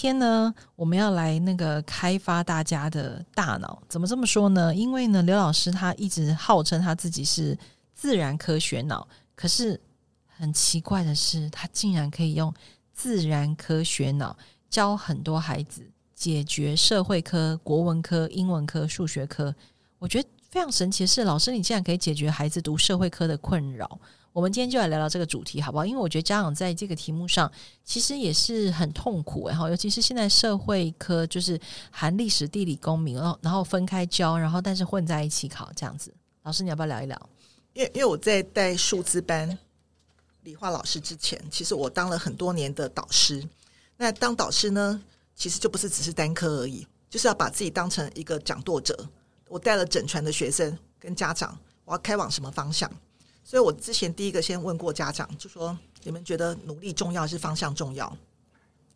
天呢，我们要来那个开发大家的大脑。怎么这么说呢？因为呢，刘老师他一直号称他自己是自然科学脑，可是很奇怪的是，他竟然可以用自然科学脑教很多孩子解决社会科、国文科、英文科、数学科。我觉得非常神奇的是，老师你竟然可以解决孩子读社会科的困扰。我们今天就来聊聊这个主题，好不好？因为我觉得家长在这个题目上其实也是很痛苦，然后尤其是现在社会科就是含历史、地理、公民，然后然后分开教，然后但是混在一起考这样子。老师，你要不要聊一聊？因为因为我在带数字班理化老师之前，其实我当了很多年的导师。那当导师呢，其实就不是只是单科而已，就是要把自己当成一个讲舵者。我带了整船的学生跟家长，我要开往什么方向？所以我之前第一个先问过家长，就说你们觉得努力重要还是方向重要？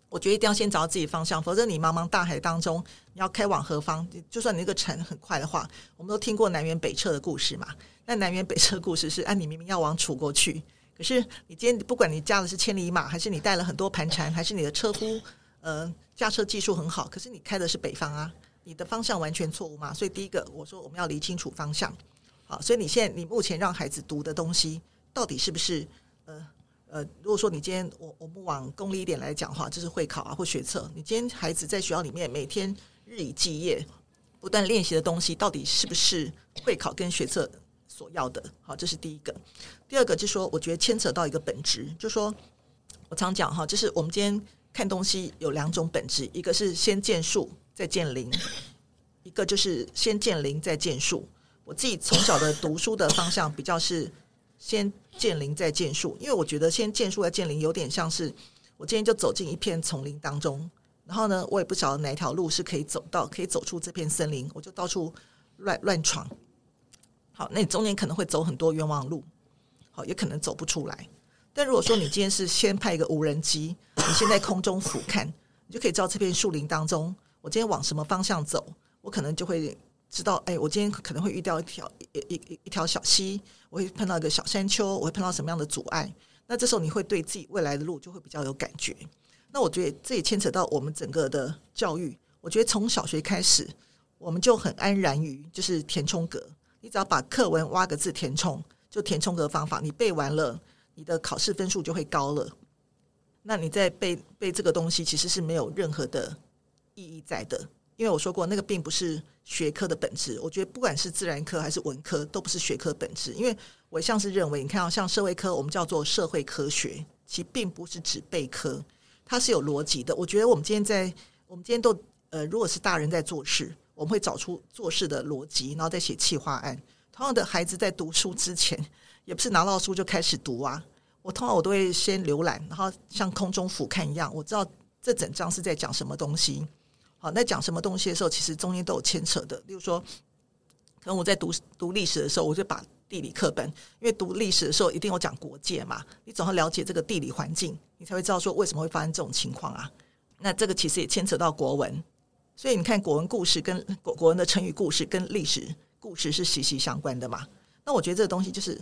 我觉得一定要先找到自己方向，否则你茫茫大海当中，你要开往何方？就算你那个船很快的话，我们都听过南辕北辙的故事嘛。那南辕北辙的故事是，啊，你明明要往楚国去，可是你今天不管你驾的是千里马，还是你带了很多盘缠，还是你的车夫呃驾车技术很好，可是你开的是北方啊，你的方向完全错误嘛。所以第一个我说我们要理清楚方向。好，所以你现在你目前让孩子读的东西，到底是不是呃呃？如果说你今天我我们往功利一点来讲的话，就是会考啊或学测，你今天孩子在学校里面每天日以继夜不断练习的东西，到底是不是会考跟学测所要的？好，这是第一个。第二个就是说，我觉得牵扯到一个本质，就是说我常讲哈，就是我们今天看东西有两种本质，一个是先见树再见林，一个就是先见林再见树。我自己从小的读书的方向比较是先建林再建树，因为我觉得先建树再建林有点像是我今天就走进一片丛林当中，然后呢，我也不晓得哪条路是可以走到，可以走出这片森林，我就到处乱乱闯。好，那你中间可能会走很多冤枉路，好，也可能走不出来。但如果说你今天是先派一个无人机，你先在空中俯瞰，你就可以知道这片树林当中，我今天往什么方向走，我可能就会。知道，哎，我今天可能会遇到一条一一一一条小溪，我会碰到一个小山丘，我会碰到什么样的阻碍？那这时候你会对自己未来的路就会比较有感觉。那我觉得这也牵扯到我们整个的教育。我觉得从小学开始，我们就很安然于就是填充格，你只要把课文挖个字填充，就填充格方法，你背完了，你的考试分数就会高了。那你在背背这个东西，其实是没有任何的意义在的。因为我说过，那个并不是学科的本质。我觉得不管是自然科还是文科，都不是学科本质。因为我像是认为，你看到像社会科，我们叫做社会科学，其并不是指背科，它是有逻辑的。我觉得我们今天在，我们今天都呃，如果是大人在做事，我们会找出做事的逻辑，然后再写企划案。同样的，孩子在读书之前，也不是拿到书就开始读啊。我通常我都会先浏览，然后像空中俯瞰一样，我知道这整章是在讲什么东西。好，在讲什么东西的时候，其实中间都有牵扯的。例如说，可能我在读读历史的时候，我就把地理课本，因为读历史的时候一定有讲国界嘛，你总要了解这个地理环境，你才会知道说为什么会发生这种情况啊。那这个其实也牵扯到国文，所以你看国文故事跟国国文的成语故事跟历史故事是息息相关的嘛。那我觉得这个东西就是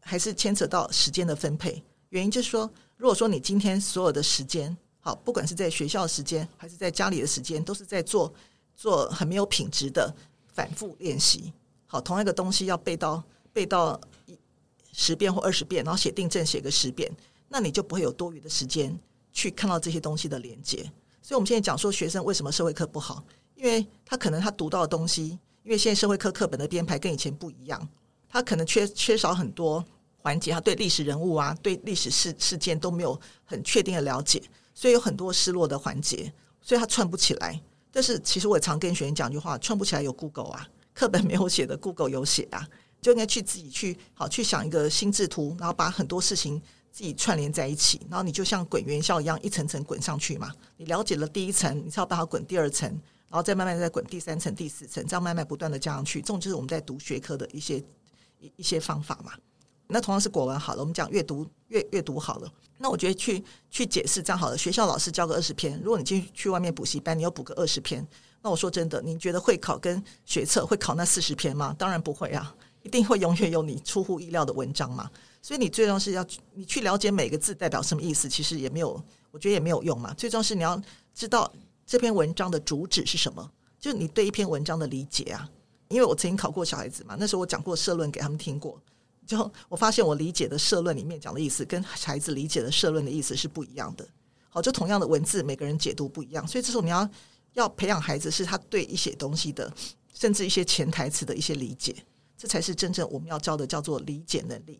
还是牵扯到时间的分配，原因就是说，如果说你今天所有的时间。好，不管是在学校的时间，还是在家里的时间，都是在做做很没有品质的反复练习。好，同一个东西要背到背到一十遍或二十遍，然后写订正写个十遍，那你就不会有多余的时间去看到这些东西的连接。所以，我们现在讲说学生为什么社会课不好，因为他可能他读到的东西，因为现在社会课课本的编排跟以前不一样，他可能缺缺少很多环节，他对历史人物啊，对历史事事件都没有很确定的了解。所以有很多失落的环节，所以他串不起来。但是其实我也常跟学员讲一句话：串不起来有 Google 啊，课本没有写的 Google 有写啊，就应该去自己去好去想一个心智图，然后把很多事情自己串联在一起，然后你就像滚元宵一样一层层滚上去嘛。你了解了第一层，你才要把它滚第二层，然后再慢慢再滚第三层、第四层，这样慢慢不断的加上去。这种就是我们在读学科的一些一一些方法嘛。那同样是国文好了，我们讲阅读阅阅读好了。那我觉得去去解释这样好了。学校老师教个二十篇，如果你进去外面补习班，你要补个二十篇，那我说真的，你觉得会考跟学测会考那四十篇吗？当然不会啊，一定会永远有你出乎意料的文章嘛。所以你最终是要你去了解每个字代表什么意思，其实也没有，我觉得也没有用嘛。最终是你要知道这篇文章的主旨是什么，就是你对一篇文章的理解啊。因为我曾经考过小孩子嘛，那时候我讲过社论给他们听过，就我发现我理解的社论里面讲的意思，跟孩子理解的社论的意思是不一样的。好，就同样的文字，每个人解读不一样，所以这时候你要要培养孩子是他对一些东西的，甚至一些潜台词的一些理解，这才是真正我们要教的，叫做理解能力。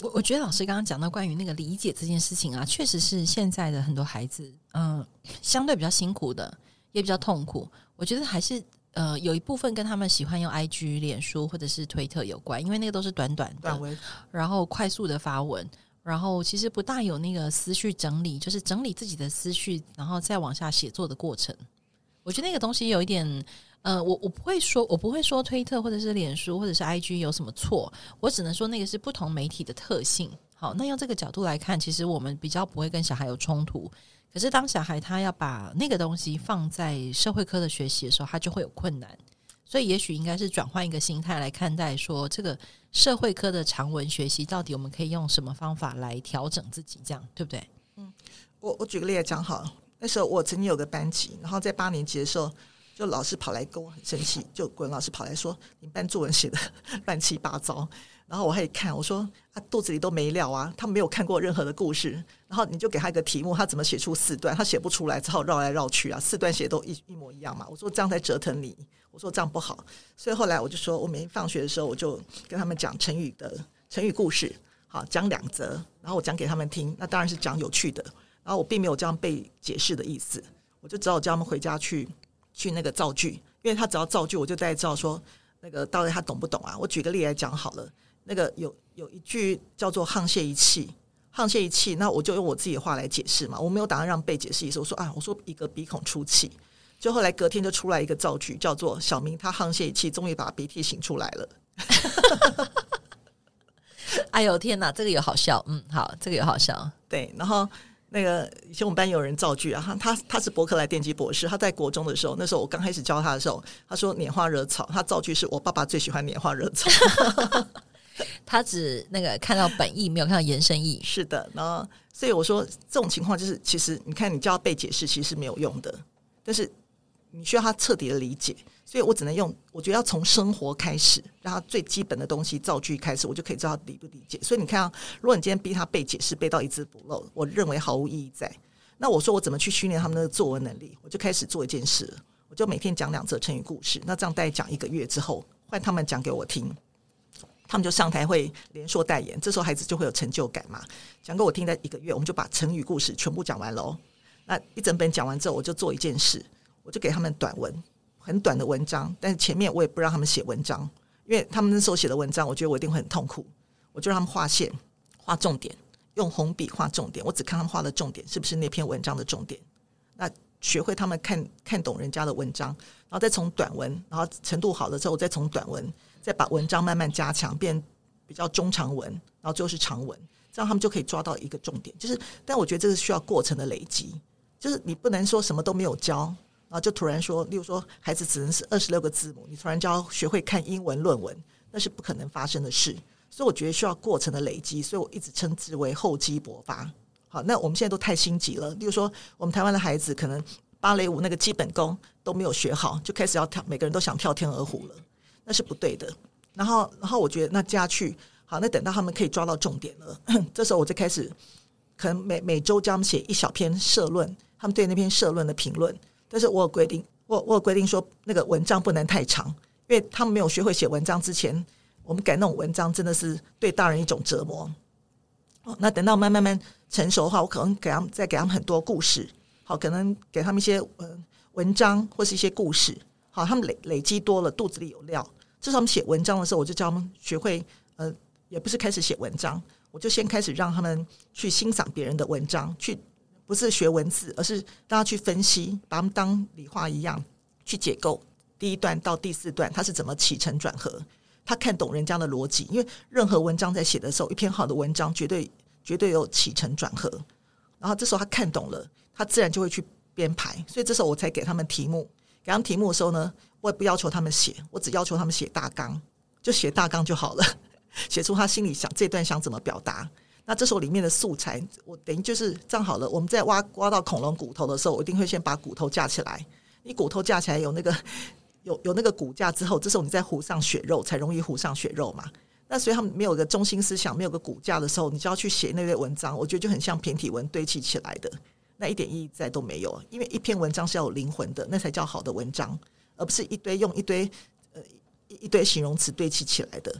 我我觉得老师刚刚讲到关于那个理解这件事情啊，确实是现在的很多孩子，嗯、相对比较辛苦的，也比较痛苦。我觉得还是呃，有一部分跟他们喜欢用 IG、脸书或者是推特有关，因为那个都是短短的，然后快速的发文，然后其实不大有那个思绪整理，就是整理自己的思绪，然后再往下写作的过程。我觉得那个东西有一点。呃，我我不会说，我不会说推特或者是脸书或者是 IG 有什么错，我只能说那个是不同媒体的特性。好，那用这个角度来看，其实我们比较不会跟小孩有冲突。可是当小孩他要把那个东西放在社会科的学习的时候，他就会有困难。所以也许应该是转换一个心态来看待，说这个社会科的长文学习到底我们可以用什么方法来调整自己，这样对不对？嗯，我我举个例子讲好，那时候我曾经有个班级，然后在八年级的时候。就老师跑来跟我很生气，就国文老师跑来说：“你们班作文写的 乱七八糟。”然后我还看，我说：“他肚子里都没料啊，他没有看过任何的故事。”然后你就给他一个题目，他怎么写出四段？他写不出来，只好绕来绕去啊，四段写都一一模一样嘛。我说这样才折腾你，我说这样不好。所以后来我就说，我每天放学的时候，我就跟他们讲成语的成语故事，好，讲两则，然后我讲给他们听。那当然是讲有趣的，然后我并没有这样被解释的意思，我就只好叫他们回家去。去那个造句，因为他只要造句，我就大概知道说那个到底他懂不懂啊？我举个例来讲好了，那个有有一句叫做“沆瀣一气”，沆瀣一气，那我就用我自己的话来解释嘛。我没有打算让被解释意思，我说啊，我说一个鼻孔出气，就后来隔天就出来一个造句，叫做“小明他沆瀣一气，终于把鼻涕擤出来了。”哎呦天哪，这个有好笑，嗯，好，这个有好笑，对，然后。那个以前我们班有人造句啊，他他他是伯克莱电机博士，他在国中的时候，那时候我刚开始教他的时候，他说拈花惹草，他造句是我爸爸最喜欢拈花惹草，他只那个看到本意，没有看到延伸意。是的，然后所以我说这种情况就是，其实你看你叫他背解释，其实是没有用的，但是你需要他彻底的理解。所以我只能用，我觉得要从生活开始，让他最基本的东西造句开始，我就可以知道理不理解。所以你看啊，如果你今天逼他背解释，背到一字不漏，我认为毫无意义在。那我说我怎么去训练他们的作文能力？我就开始做一件事，我就每天讲两则成语故事。那这样大概讲一个月之后，换他们讲给我听，他们就上台会连说带演，这时候孩子就会有成就感嘛。讲给我听，在一个月，我们就把成语故事全部讲完了。那一整本讲完之后，我就做一件事，我就给他们短文。很短的文章，但是前面我也不让他们写文章，因为他们那时候写的文章，我觉得我一定会很痛苦。我就让他们画线、画重点，用红笔画重点。我只看他们画的重点是不是那篇文章的重点。那学会他们看看懂人家的文章，然后再从短文，然后程度好了之后，我再从短文再把文章慢慢加强，变比较中长文，然后最后是长文，这样他们就可以抓到一个重点。就是，但我觉得这是需要过程的累积，就是你不能说什么都没有教。然后就突然说，例如说，孩子只能是二十六个字母，你突然就要学会看英文论文，那是不可能发生的事。所以我觉得需要过程的累积，所以我一直称之为厚积薄发。好，那我们现在都太心急了。例如说，我们台湾的孩子可能芭蕾舞那个基本功都没有学好，就开始要跳，每个人都想跳天鹅湖了，那是不对的。然后，然后我觉得那接下去，好，那等到他们可以抓到重点了，这时候我就开始，可能每每周教他们写一小篇社论，他们对那篇社论的评论。但是我有规定，我我有规定说，那个文章不能太长，因为他们没有学会写文章之前，我们改那种文章真的是对大人一种折磨。哦，那等到慢慢慢成熟的话，我可能给他们再给他们很多故事，好，可能给他们一些文文章或是一些故事，好，他们累累积多了，肚子里有料。至少他们写文章的时候，我就教他们学会，呃，也不是开始写文章，我就先开始让他们去欣赏别人的文章，去。不是学文字，而是让他去分析，把他们当理化一样去解构第一段到第四段，他是怎么起承转合，他看懂人家的逻辑。因为任何文章在写的时候，一篇好的文章绝对绝对有起承转合。然后这时候他看懂了，他自然就会去编排。所以这时候我才给他们题目，给他们题目的时候呢，我也不要求他们写，我只要求他们写大纲。就写大纲就好了，写出他心里想这段想怎么表达。那这时候里面的素材，我等于就是这样好了。我们在挖挖到恐龙骨头的时候，我一定会先把骨头架起来。你骨头架起来有那个 有有那个骨架之后，这时候你再糊上血肉，才容易糊上血肉嘛。那所以他们没有个中心思想，没有个骨架的时候，你就要去写那类文章，我觉得就很像骈体文堆砌起来的，那一点意义在都没有。因为一篇文章是要有灵魂的，那才叫好的文章，而不是一堆用一堆呃一堆形容词堆砌起来的。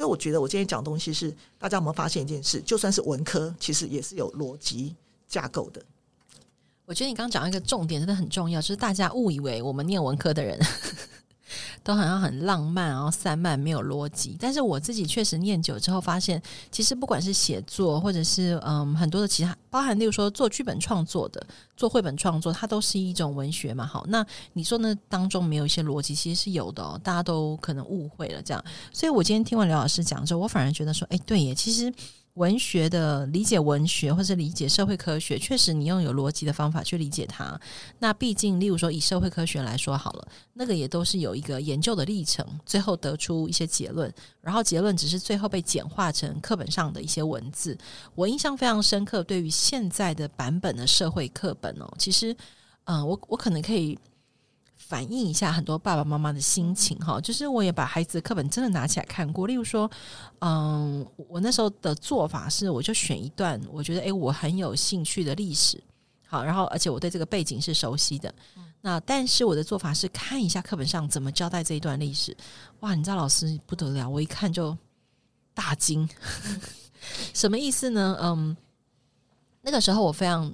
所以我觉得我今天讲东西是，大家有没有发现一件事？就算是文科，其实也是有逻辑架构的。我觉得你刚刚讲一个重点真的很重要，就是大家误以为我们念文科的人都好像很浪漫，然后散漫，没有逻辑。但是我自己确实念久之后发现，其实不管是写作，或者是嗯很多的其他，包含例如说做剧本创作的。做绘本创作，它都是一种文学嘛。好，那你说呢？当中没有一些逻辑，其实是有的哦。大家都可能误会了这样，所以我今天听完刘老师讲之后，我反而觉得说，哎，对耶，其实。文学的理解，文学或是理解社会科学，确实你用有逻辑的方法去理解它。那毕竟，例如说以社会科学来说好了，那个也都是有一个研究的历程，最后得出一些结论，然后结论只是最后被简化成课本上的一些文字。我印象非常深刻，对于现在的版本的社会课本哦，其实，嗯、我我可能可以。反映一下很多爸爸妈妈的心情哈，就是我也把孩子的课本真的拿起来看过。例如说，嗯，我那时候的做法是，我就选一段我觉得诶，我很有兴趣的历史，好，然后而且我对这个背景是熟悉的。那但是我的做法是看一下课本上怎么交代这一段历史。哇，你知道老师不得了，我一看就大惊，什么意思呢？嗯，那个时候我非常。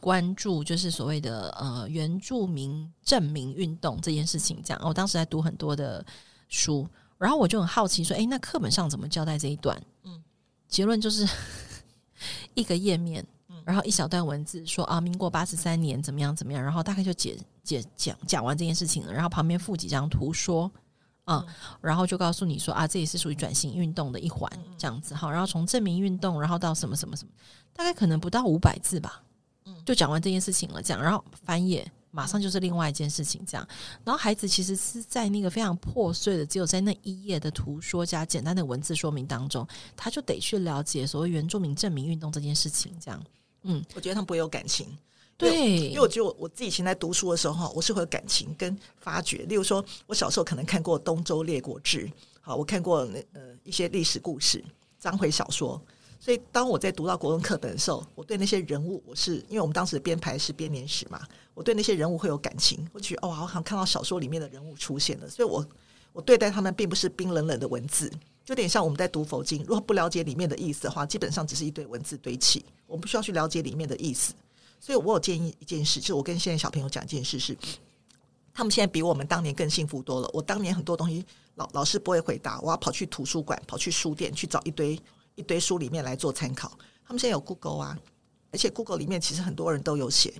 关注就是所谓的呃原住民证明运动这件事情，这样。我当时在读很多的书，然后我就很好奇说，诶，那课本上怎么交代这一段？嗯，结论就是 一个页面，然后一小段文字说啊，民国八十三年怎么样怎么样，然后大概就解解讲讲完这件事情了，然后旁边附几张图说啊，然后就告诉你说啊，这也是属于转型运动的一环，这样子。哈，然后从证明运动，然后到什么什么什么，大概可能不到五百字吧。就讲完这件事情了，这样，然后翻页，马上就是另外一件事情，这样。然后孩子其实是在那个非常破碎的，只有在那一页的图说加简单的文字说明当中，他就得去了解所谓原住民证明运动这件事情，这样。嗯，我觉得他们不会有感情，对，因为我觉得我我自己以前在读书的时候，我是会有感情跟发掘。例如说，我小时候可能看过《东周列国志》，好，我看过那呃一些历史故事、章回小说。所以，当我在读到国文课本的时候，我对那些人物，我是因为我们当时编排是编年史嘛，我对那些人物会有感情。我觉得，哦，好像看到小说里面的人物出现了，所以我我对待他们并不是冰冷冷的文字，就有点像我们在读佛经，如果不了解里面的意思的话，基本上只是一堆文字堆砌，我们不需要去了解里面的意思。所以我有建议一件事，就是我跟现在小朋友讲一件事是，他们现在比我们当年更幸福多了。我当年很多东西老老师不会回答，我要跑去图书馆、跑去书店去找一堆。一堆书里面来做参考，他们现在有 Google 啊，而且 Google 里面其实很多人都有写。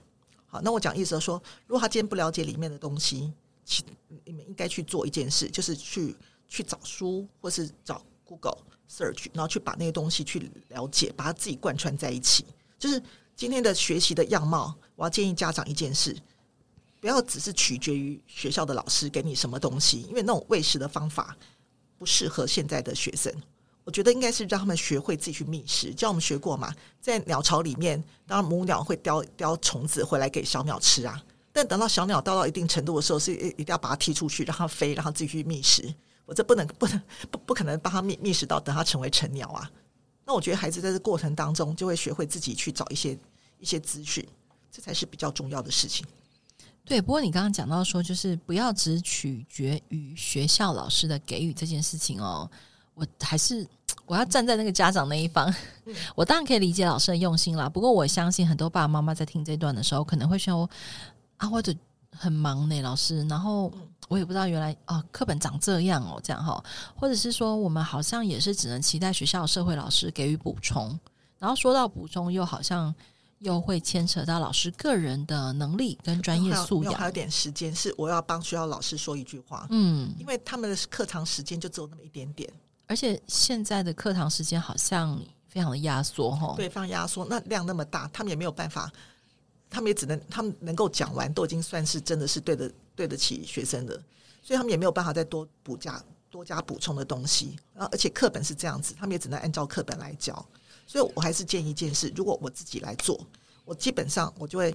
好，那我讲意思说，如果他今天不了解里面的东西，其你们应该去做一件事，就是去去找书，或是找 Google search，然后去把那些东西去了解，把它自己贯穿在一起。就是今天的学习的样貌，我要建议家长一件事，不要只是取决于学校的老师给你什么东西，因为那种喂食的方法不适合现在的学生。我觉得应该是让他们学会自己去觅食，教我们学过嘛，在鸟巢里面，当然母鸟会叼叼虫子回来给小鸟吃啊。但等到小鸟到到一定程度的时候，是一一定要把它踢出去，让它飞，让它自己去觅食。我这不能不能不不可能帮它觅觅食到等它成为成鸟啊。那我觉得孩子在这过程当中就会学会自己去找一些一些资讯，这才是比较重要的事情。对，不过你刚刚讲到说，就是不要只取决于学校老师的给予这件事情哦。我还是 我要站在那个家长那一方，我当然可以理解老师的用心啦。不过我相信很多爸爸妈妈在听这段的时候，可能会说：“啊，或者很忙呢，老师。”然后我也不知道原来啊，课本长这样哦，这样哈，或者是说我们好像也是只能期待学校社会老师给予补充。然后说到补充，又好像又会牵扯到老师个人的能力跟专业素养。还有点时间是我要帮学校老师说一句话，嗯，因为他们的课堂时间就只有那么一点点。而且现在的课堂时间好像非常的压缩哈，对，非常压缩。那量那么大，他们也没有办法，他们也只能，他们能够讲完都已经算是真的是对的对得起学生的，所以他们也没有办法再多补加多加补充的东西。然后而且课本是这样子，他们也只能按照课本来教。所以我还是建议一件事：如果我自己来做，我基本上我就会，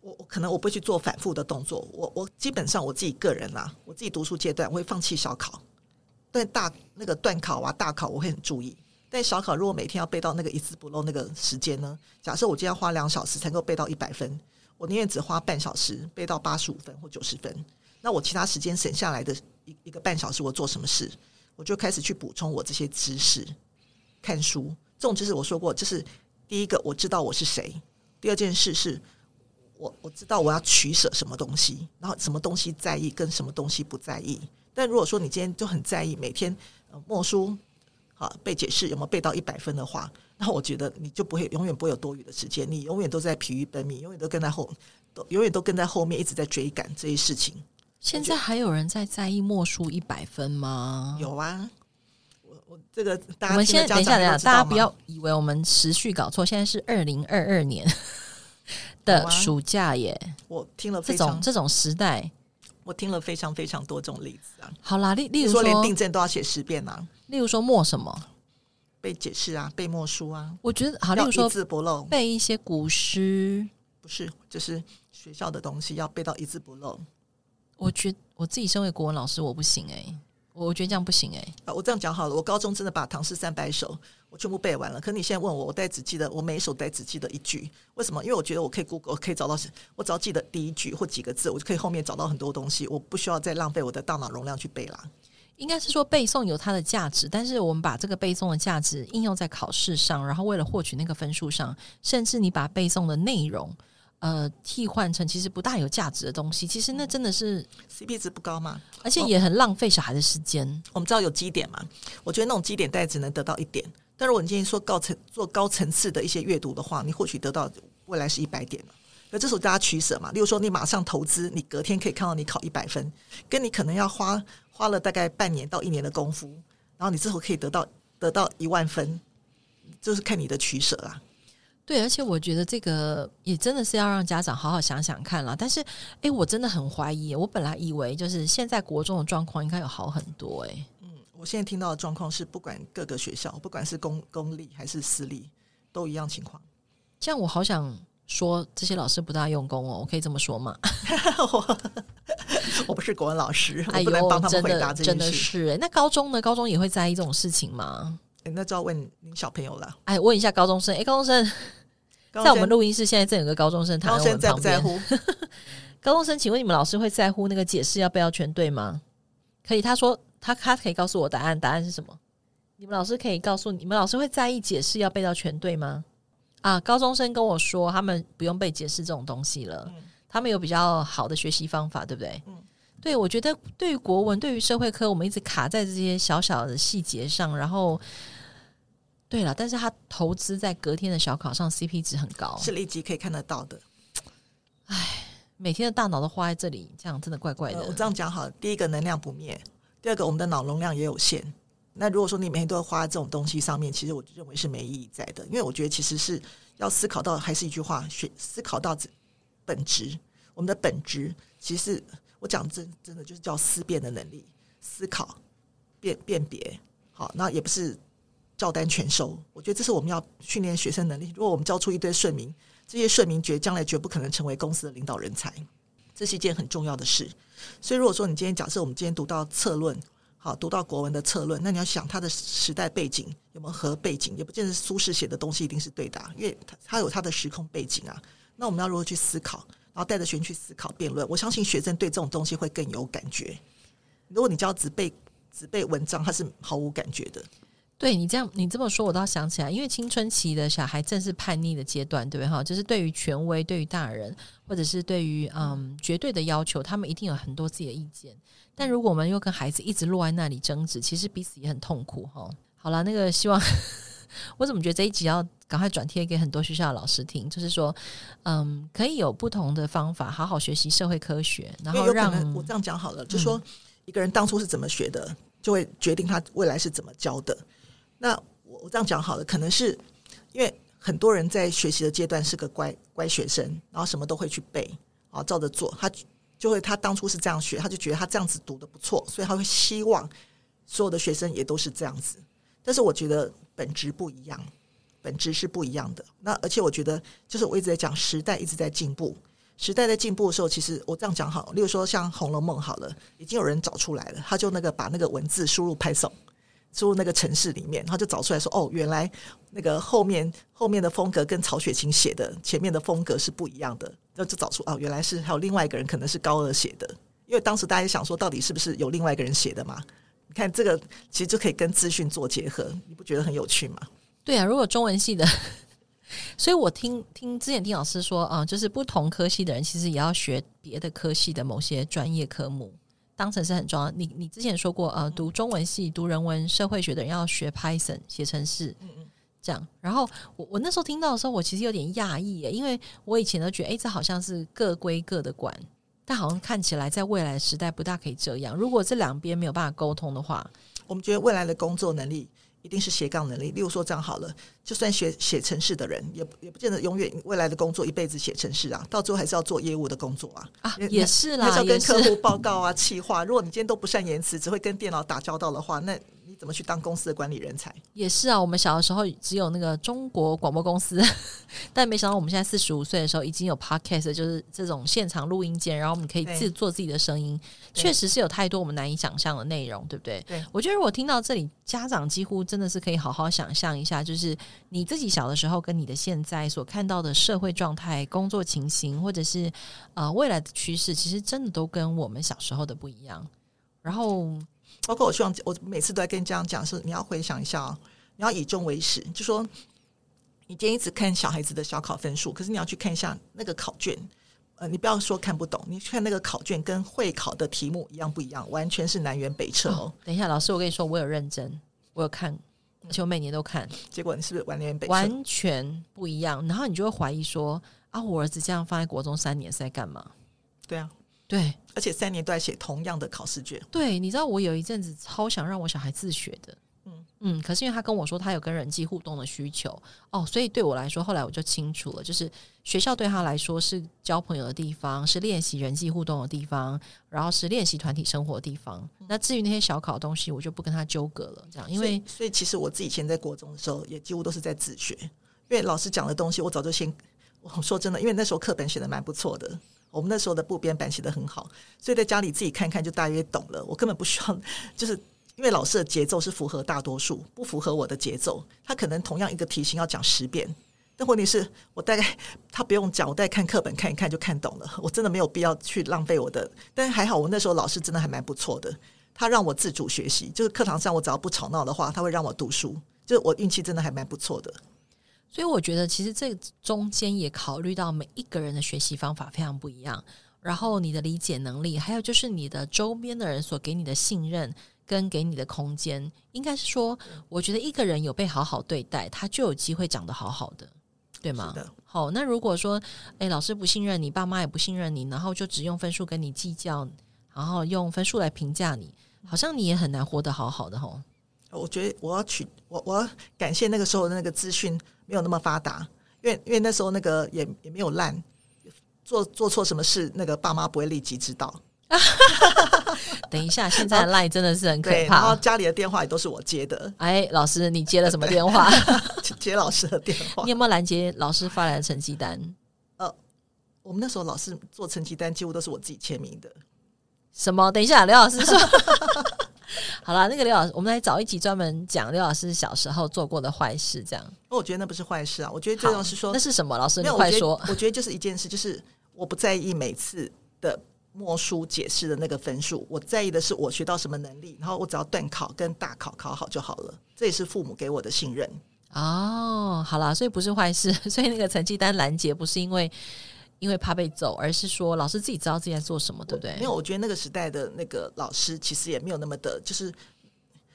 我我可能我不会去做反复的动作。我我基本上我自己个人啦、啊，我自己读书阶段我会放弃小考，但大那个段考啊、大考我会很注意。但小考如果每天要背到那个一字不漏那个时间呢？假设我今天要花两小时才能够背到一百分，我宁愿只花半小时背到八十五分或九十分。那我其他时间省下来的一一个半小时，我做什么事？我就开始去补充我这些知识，看书。这种知识我说过，就是第一个我知道我是谁，第二件事是我我知道我要取舍什么东西，然后什么东西在意跟什么东西不在意。但如果说你今天就很在意每天默书。好，背解释有没有背到一百分的话，那我觉得你就不会永远不会有多余的时间，你永远都在疲于奔命，永远都跟在后，都永远都跟在后面，一直在追赶这些事情。现在还有人在在意默书一百分吗？有啊，我我这个大家我们先等一下，等一下，大家不要以为我们时序搞错，现在是二零二二年的暑假耶。我听了这种这种时代。我听了非常非常多种例子啊，好啦，例例如说，说连订正都要写十遍啊，例如说默什么？背解释啊，背默书啊，我觉得好，例如说一字不漏，背一些古诗，不是，就是学校的东西要背到一字不漏。我觉得我自己身为国文老师，我不行哎、欸。我觉得这样不行哎、欸！啊，我这样讲好了。我高中真的把《唐诗三百首》我全部背完了。可你现在问我，我大概只记得我每一首大概只记得一句。为什么？因为我觉得我可以 Google，我可以找到，我只要记得第一句或几个字，我就可以后面找到很多东西。我不需要再浪费我的大脑容量去背啦。应该是说背诵有它的价值，但是我们把这个背诵的价值应用在考试上，然后为了获取那个分数上，甚至你把背诵的内容。呃，替换成其实不大有价值的东西，其实那真的是 CP 值不高嘛，而且也很浪费小孩的时间。哦，我们知道有基点嘛，我觉得那种基点大概只能得到一点。但如果你今天说高层做高层次的一些阅读的话，你或许得到未来是一百点了。那这时候大家取舍嘛，例如说你马上投资，你隔天可以看到你考一百分，跟你可能要花花了大概半年到一年的功夫，然后你之后可以得到得到一万分，就是看你的取舍啦。对，而且我觉得这个也真的是要让家长好好想想看了。但是，哎，我真的很怀疑，我本来以为就是现在国中的状况应该有好很多，哎，嗯，我现在听到的状况是，不管各个学校，不管是公公立还是私立，都一样情况。这样我好想说，这些老师不大用功哦，我可以这么说吗？我，我不是国文老师，我不能帮他们回答这件事。真的是，那高中呢？高中也会在意这种事情吗？那就要问您小朋友了。哎，问一下高中生。哎，高中生，在我们录音室现在正有个高中生，他在不在乎？高中生，请问你们老师会在乎那个解释要背到全对吗？可以，他说他他可以告诉我答案，答案是什么？你们老师可以告诉你们老师会在意解释要背到全对吗？啊，高中生跟我说，他们不用背解释这种东西了，嗯、他们有比较好的学习方法，对不对？嗯，对，我觉得对于国文，对于社会科，我们一直卡在这些小小的细节上，然后。对了，但是他投资在隔天的小考上，CP 值很高，是立即可以看得到的。唉，每天的大脑都花在这里，这样真的怪怪的。呃、我这样讲好了，第一个能量不灭，第二个我们的脑容量也有限。那如果说你每天都要花在这种东西上面，其实我认为是没意义在的。因为我觉得其实是要思考到，还是一句话，学思考到本质。我们的本质，其实我讲真真的就是叫思辨的能力，思考、辨辨别。好，那也不是。照单全收，我觉得这是我们要训练学生能力。如果我们教出一堆顺民，这些顺民绝将来绝不可能成为公司的领导人才，这是一件很重要的事。所以，如果说你今天假设我们今天读到策论，好，读到国文的策论，那你要想他的时代背景有没有和背景，也不见得苏轼写的东西一定是对的，因为他他有他的时空背景啊。那我们要如何去思考，然后带着学生去思考辩论？我相信学生对这种东西会更有感觉。如果你教只背只背文章，他是毫无感觉的。对你这样，你这么说，我倒想起来，因为青春期的小孩正是叛逆的阶段，对不对？哈，就是对于权威、对于大人，或者是对于嗯绝对的要求，他们一定有很多自己的意见。但如果我们又跟孩子一直落在那里争执，其实彼此也很痛苦。哈，好了，那个希望 我怎么觉得这一集要赶快转贴给很多学校的老师听，就是说，嗯，可以有不同的方法好好学习社会科学，然后让我这样讲好了，就说一个人当初是怎么学的，就会决定他未来是怎么教的。那我我这样讲好了，可能是因为很多人在学习的阶段是个乖乖学生，然后什么都会去背，啊，照着做，他就会他当初是这样学，他就觉得他这样子读的不错，所以他会希望所有的学生也都是这样子。但是我觉得本质不一样，本质是不一样的。那而且我觉得，就是我一直在讲，时代一直在进步。时代在进步的时候，其实我这样讲好，例如说像《红楼梦》好了，已经有人找出来了，他就那个把那个文字输入拍照住那个城市里面，他就找出来说，哦，原来那个后面后面的风格跟曹雪芹写的前面的风格是不一样的，那就找出哦，原来是还有另外一个人可能是高鶚写的，因为当时大家想说，到底是不是有另外一个人写的嘛？你看这个其实就可以跟资讯做结合，你不觉得很有趣吗？对啊，如果中文系的，所以我听听之前听老师说啊，就是不同科系的人其实也要学别的科系的某些专业科目，当成是很重要。你你之前说过，呃，读中文系、读人文、社会学的人要学 Python 写程式，嗯嗯，这样。然后我我那时候听到的时候，我其实有点讶异耶，因为我以前都觉得，哎，这好像是各归各的管。但好像看起来，在未来时代不大可以这样。如果这两边没有办法沟通的话，我们觉得未来的工作能力一定是斜杠能力。例如说，这样好了，就算写写程式的人，也也不见得永远未来的工作一辈子写程式啊，到最后还是要做业务的工作啊。啊，也是啦，还是要跟客户报告啊、企划。如果你今天都不善言辞，只会跟电脑打交道的话，那。你怎么去当公司的管理人才？也是啊，我们小的时候只有那个中国广播公司，但没想到我们现在四十五岁的时候已经有 podcast，就是这种现场录音间，然后我们可以自己做自己的声音，确实是有太多我们难以想象的内容，对不对？对，我觉得如果听到这里，家长几乎真的是可以好好想象一下，就是你自己小的时候跟你的现在所看到的社会状态、工作情形，或者是呃未来的趋势，其实真的都跟我们小时候的不一样。然后。包括我希望，我每次都在跟家长讲，是你要回想一下哦，你要以终为始，就说你今天一直看小孩子的小考分数，可是你要去看一下那个考卷，呃，你不要说看不懂，你去看那个考卷跟会考的题目一样不一样，完全是南辕北辙哦，哦。等一下，老师，我跟你说，我有认真，我有看，而且我每年都看，结果你是不是完全北完全不一样？然后你就会怀疑说啊，我儿子这样放在国中三年是在干嘛？对啊。对，而且三年都在写同样的考试卷。对，你知道我有一阵子超想让我小孩自学的，嗯嗯，可是因为他跟我说他有跟人际互动的需求哦，所以对我来说，后来我就清楚了，就是学校对他来说是交朋友的地方，是练习人际互动的地方，然后是练习团体生活的地方。嗯、那至于那些小考的东西，我就不跟他纠葛了。这样，因为所以，所以其实我自己以前在国中的时候，也几乎都是在自学，因为老师讲的东西，我早就先我说真的，因为那时候课本写的蛮不错的。我们那时候的部编版写得很好，所以在家里自己看看就大约懂了。我根本不需要，就是因为老师的节奏是符合大多数，不符合我的节奏。他可能同样一个题型要讲十遍，但问题是我大概他不用讲，我大概看课本看一看就看懂了。我真的没有必要去浪费我的。但还好，我那时候老师真的还蛮不错的，他让我自主学习，就是课堂上我只要不吵闹的话，他会让我读书。就是我运气真的还蛮不错的。所以我觉得，其实这中间也考虑到每一个人的学习方法非常不一样，然后你的理解能力，还有就是你的周边的人所给你的信任跟给你的空间，应该是说，我觉得一个人有被好好对待，他就有机会长得好好的，对吗？好，那如果说，诶，老师不信任你，爸妈也不信任你，然后就只用分数跟你计较，然后用分数来评价你，好像你也很难活得好好的吼。我觉得我要取我我要感谢那个时候的那个资讯没有那么发达，因为因为那时候那个也也没有烂，做做错什么事，那个爸妈不会立即知道。等一下，现在的 LINE 真的是很可怕。然后家里的电话也都是我接的。哎，老师，你接了什么电话？接老师的电话。你有没有拦截老师发来的成绩单？呃，我们那时候老师做成绩单几乎都是我自己签名的。什么？等一下，刘老师说。好了，那个刘老师，我们来找一集专门讲刘老师小时候做过的坏事，这样。我觉得那不是坏事啊，我觉得这种是说那是什么？老师，你快说。我觉得就是一件事，就是我不在意每次的默书解释的那个分数，我在意的是我学到什么能力，然后我只要断考跟大考考好就好了。这也是父母给我的信任。哦，好了，所以不是坏事，所以那个成绩单拦截不是因为。因为怕被揍，而是说老师自己知道自己在做什么，对不对？因为我觉得那个时代的那个老师其实也没有那么的，就是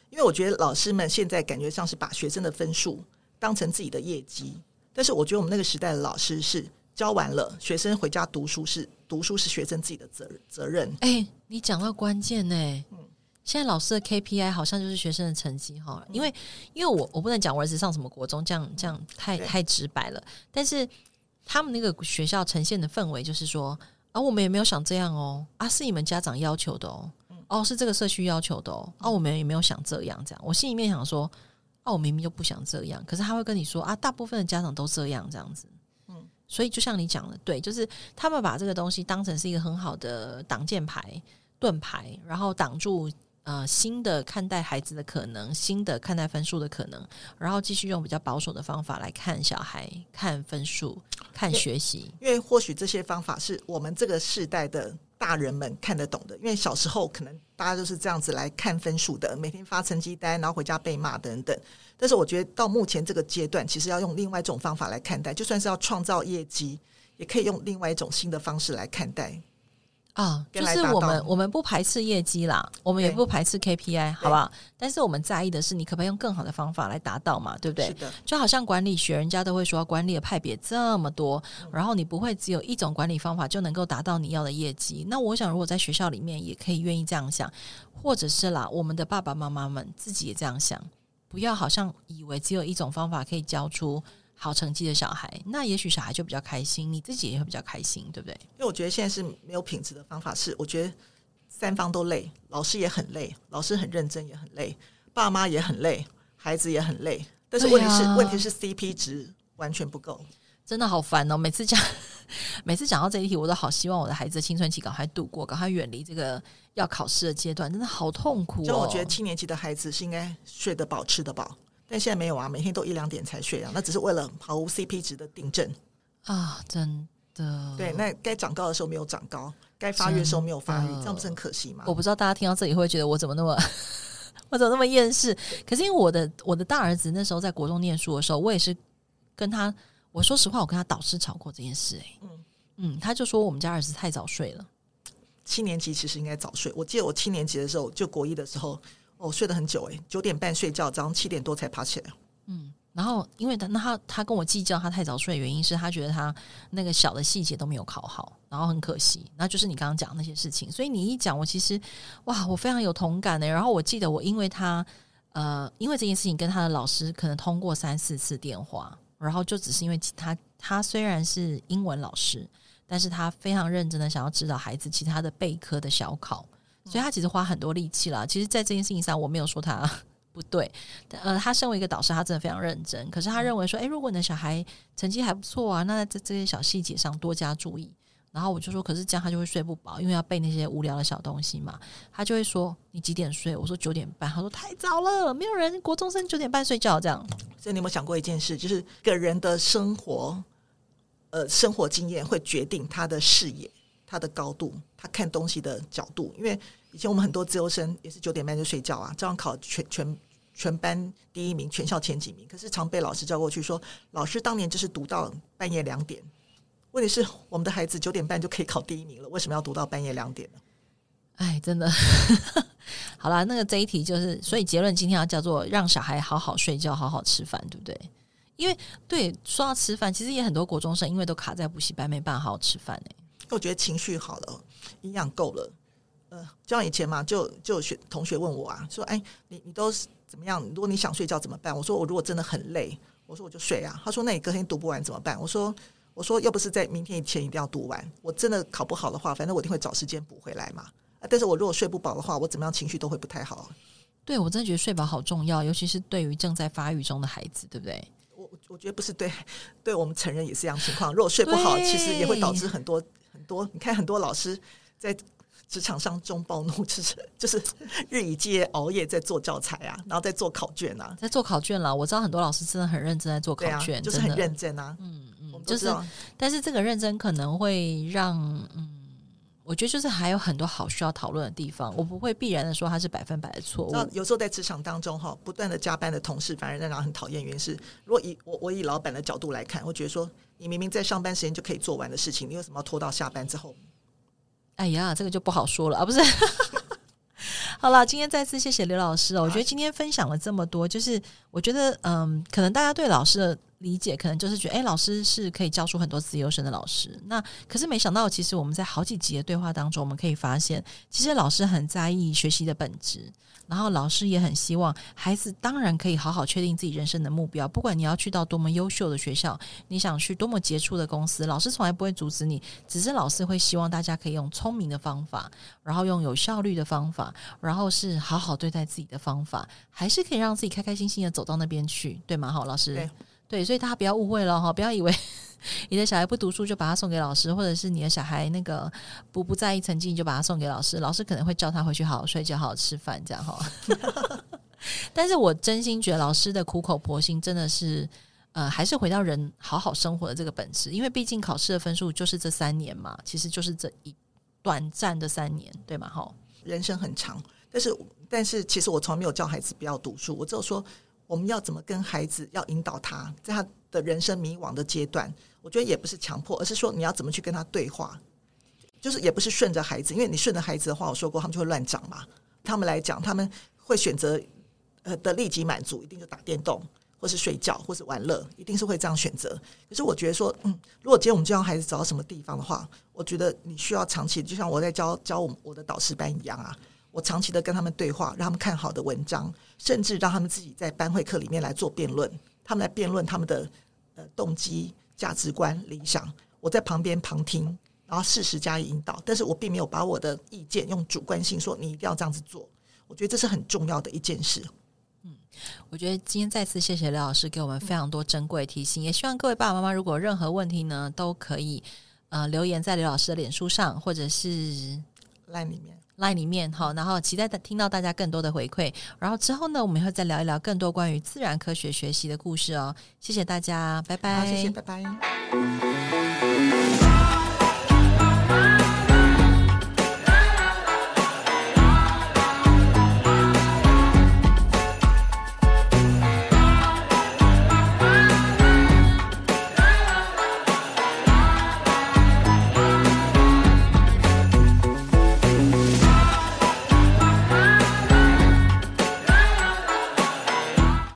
因为我觉得老师们现在感觉像是把学生的分数当成自己的业绩，但是我觉得我们那个时代的老师是教完了，学生回家读书是读书是学生自己的责责任。哎，你讲到关键呢，嗯，现在老师的 KPI 好像就是学生的成绩哈，因为因为我我不能讲我儿子上什么国中，这样这样太太直白了，但是。他们那个学校呈现的氛围就是说，啊，我们也没有想这样哦，啊，是你们家长要求的哦，哦，是这个社区要求的哦，啊，我们也没有想这样，这样，我心里面想说，啊，我明明就不想这样，可是他会跟你说啊，大部分的家长都这样，这样子，嗯，所以就像你讲的，对，就是他们把这个东西当成是一个很好的挡箭牌、盾牌，然后挡住。呃，新的看待孩子的可能，新的看待分数的可能，然后继续用比较保守的方法来看小孩、看分数、看学习。因为或许这些方法是我们这个世代的大人们看得懂的，因为小时候可能大家都是这样子来看分数的，每天发成绩单，然后回家被骂等等。但是我觉得到目前这个阶段，其实要用另外一种方法来看待，就算是要创造业绩，也可以用另外一种新的方式来看待。啊，就是我们我们不排斥业绩啦，我们也不排斥 KPI，好不好？但是我们在意的是你可不可以用更好的方法来达到嘛，对不对？是的，就好像管理学，人家都会说管理的派别这么多，然后你不会只有一种管理方法就能够达到你要的业绩。那我想，如果在学校里面也可以愿意这样想，或者是啦，我们的爸爸妈妈们自己也这样想，不要好像以为只有一种方法可以教出。好成绩的小孩，那也许小孩就比较开心，你自己也会比较开心，对不对？因为我觉得现在是没有品质的方法，是我觉得三方都累，老师也很累，老师很认真也很累，爸妈也很累，孩子也很累。但是问题是，啊、问题是 CP 值完全不够，真的好烦哦！每次讲，每次讲到这一题，我都好希望我的孩子的青春期赶快度过，赶快远离这个要考试的阶段，真的好痛苦哦。就我觉得七年级的孩子是应该睡得饱、吃得饱。但现在没有啊，每天都一两点才睡啊，那只是为了毫无 CP 值的订正啊，真的。对，那该长高的时候没有长高，该发育的时候没有发育，这样不是很可惜吗？我不知道大家听到这里会觉得我怎么那么，我怎么那么厌世？可是因为我的我的大儿子那时候在国中念书的时候，我也是跟他，我说实话，我跟他导师吵过这件事，欸，哎，嗯嗯，他就说我们家儿子太早睡了，七年级其实应该早睡。我记得我七年级的时候，就国一的时候。哦，睡得很久诶，九点半睡觉，早上七点多才爬起来。嗯，然后因为他那他他跟我计较他太早睡的原因是他觉得他那个小的细节都没有考好，然后很可惜。那就是你刚刚讲的那些事情，所以你一讲，我其实哇，我非常有同感的。然后我记得我因为他呃，因为这件事情跟他的老师可能通过三四次电话，然后就只是因为他他虽然是英文老师，但是他非常认真的想要指导孩子其他的备科的小考。所以他其实花很多力气了。其实，在这件事情上，我没有说他 不对。呃，他身为一个导师，他真的非常认真。可是他认为说，诶，如果你的小孩成绩还不错啊，那在这些小细节上多加注意。然后我就说，可是这样他就会睡不饱，因为要背那些无聊的小东西嘛。他就会说，你几点睡？我说九点半。他说太早了，没有人国中生九点半睡觉这样。所以你有没有想过一件事，就是个人的生活，呃，生活经验会决定他的视野。他的高度，他看东西的角度，因为以前我们很多资优生也是九点半就睡觉啊，这样考全全全班第一名，全校前几名，可是常被老师叫过去说，老师当年就是读到半夜两点。问题是我们的孩子九点半就可以考第一名了，为什么要读到半夜两点呢？哎，真的，好啦，那个这一题就是，所以结论今天要叫做让小孩好好睡觉，好好吃饭，对不对？因为对说到吃饭，其实也很多国中生因为都卡在补习班，没办法好好吃饭哎。我觉得情绪好了，营养够了，呃，就像以前嘛，就就有学同学问我啊，说，哎，你你都是怎么样？如果你想睡觉怎么办？我说，我如果真的很累，我说我就睡啊。他说，那你隔天读不完怎么办？我说，我说要不是在明天以前一定要读完，我真的考不好的话，反正我一定会找时间补回来嘛。啊，但是我如果睡不饱的话，我怎么样情绪都会不太好。对，我真的觉得睡饱好重要，尤其是对于正在发育中的孩子，对不对？我我觉得不是对，对我们成人也是一样情况。如果睡不好，其实也会导致很多。很多，你看很多老师在职场上中暴怒，就是就是日以继夜熬夜在做教材啊，然后在做考卷啊，在做考卷了。我知道很多老师真的很认真在做考卷，啊、就是很认真啊。嗯嗯，就是，但是这个认真可能会让，嗯，我觉得就是还有很多好需要讨论的地方。我不会必然的说他是百分百的错误。有时候在职场当中哈，不断的加班的同事，反而让人很讨厌。原因是，如果以我我以老板的角度来看，我觉得说。你明明在上班时间就可以做完的事情，你为什么要拖到下班之后？哎呀，这个就不好说了啊！不是，好了，今天再次谢谢刘老师哦。我觉得今天分享了这么多，就是我觉得嗯，可能大家对老师的理解可能就是觉得，哎，老师是可以教出很多资优生的老师。那可是没想到，其实我们在好几集的对话当中，我们可以发现，其实老师很在意学习的本质，然后老师也很希望孩子当然可以好好确定自己人生的目标。不管你要去到多么优秀的学校，你想去多么杰出的公司，老师从来不会阻止你。只是老师会希望大家可以用聪明的方法，然后用有效率的方法，然后是好好对待自己的方法，还是可以让自己开开心心的走到那边去，对吗？好，老师。对，所以大家不要误会了哈，不要以为 你的小孩不读书就把他送给老师，或者是你的小孩那个不不在意成绩就把他送给老师，老师可能会叫他回去好好睡觉、好好吃饭这样哈。但是我真心觉得老师的苦口婆心真的是，呃，还是回到人好好生活的这个本质，因为毕竟考试的分数就是这三年嘛，其实就是这一短暂的三年，对吗？哈，人生很长，但是但是其实我从来没有叫孩子不要读书，我只有说。我们要怎么跟孩子要引导他，在他的人生迷惘的阶段，我觉得也不是强迫，而是说你要怎么去跟他对话，就是也不是顺着孩子，因为你顺着孩子的话，我说过他们就会乱长嘛。他们来讲，他们会选择呃的立即满足，一定就打电动，或是睡觉，或是玩乐，一定是会这样选择。可是我觉得说，嗯，如果今天我们就让孩子找到什么地方的话，我觉得你需要长期，就像我在教教我我的导师班一样啊。我长期的跟他们对话，让他们看好的文章，甚至让他们自己在班会课里面来做辩论，他们来辩论他们的呃动机、价值观、理想。我在旁边旁听，然后适时加以引导。但是我并没有把我的意见用主观性说你一定要这样子做。我觉得这是很重要的一件事。嗯，我觉得今天再次谢谢刘老师给我们非常多珍贵的提醒，也希望各位爸爸妈妈如果有任何问题呢，都可以呃留言在刘老师的脸书上，或者是 LINE 里面。LINE 里面好，然后期待听到大家更多的回馈，然后之后呢，我们会再聊一聊更多关于自然科学学习的故事哦。谢谢大家，拜拜，谢谢，拜拜。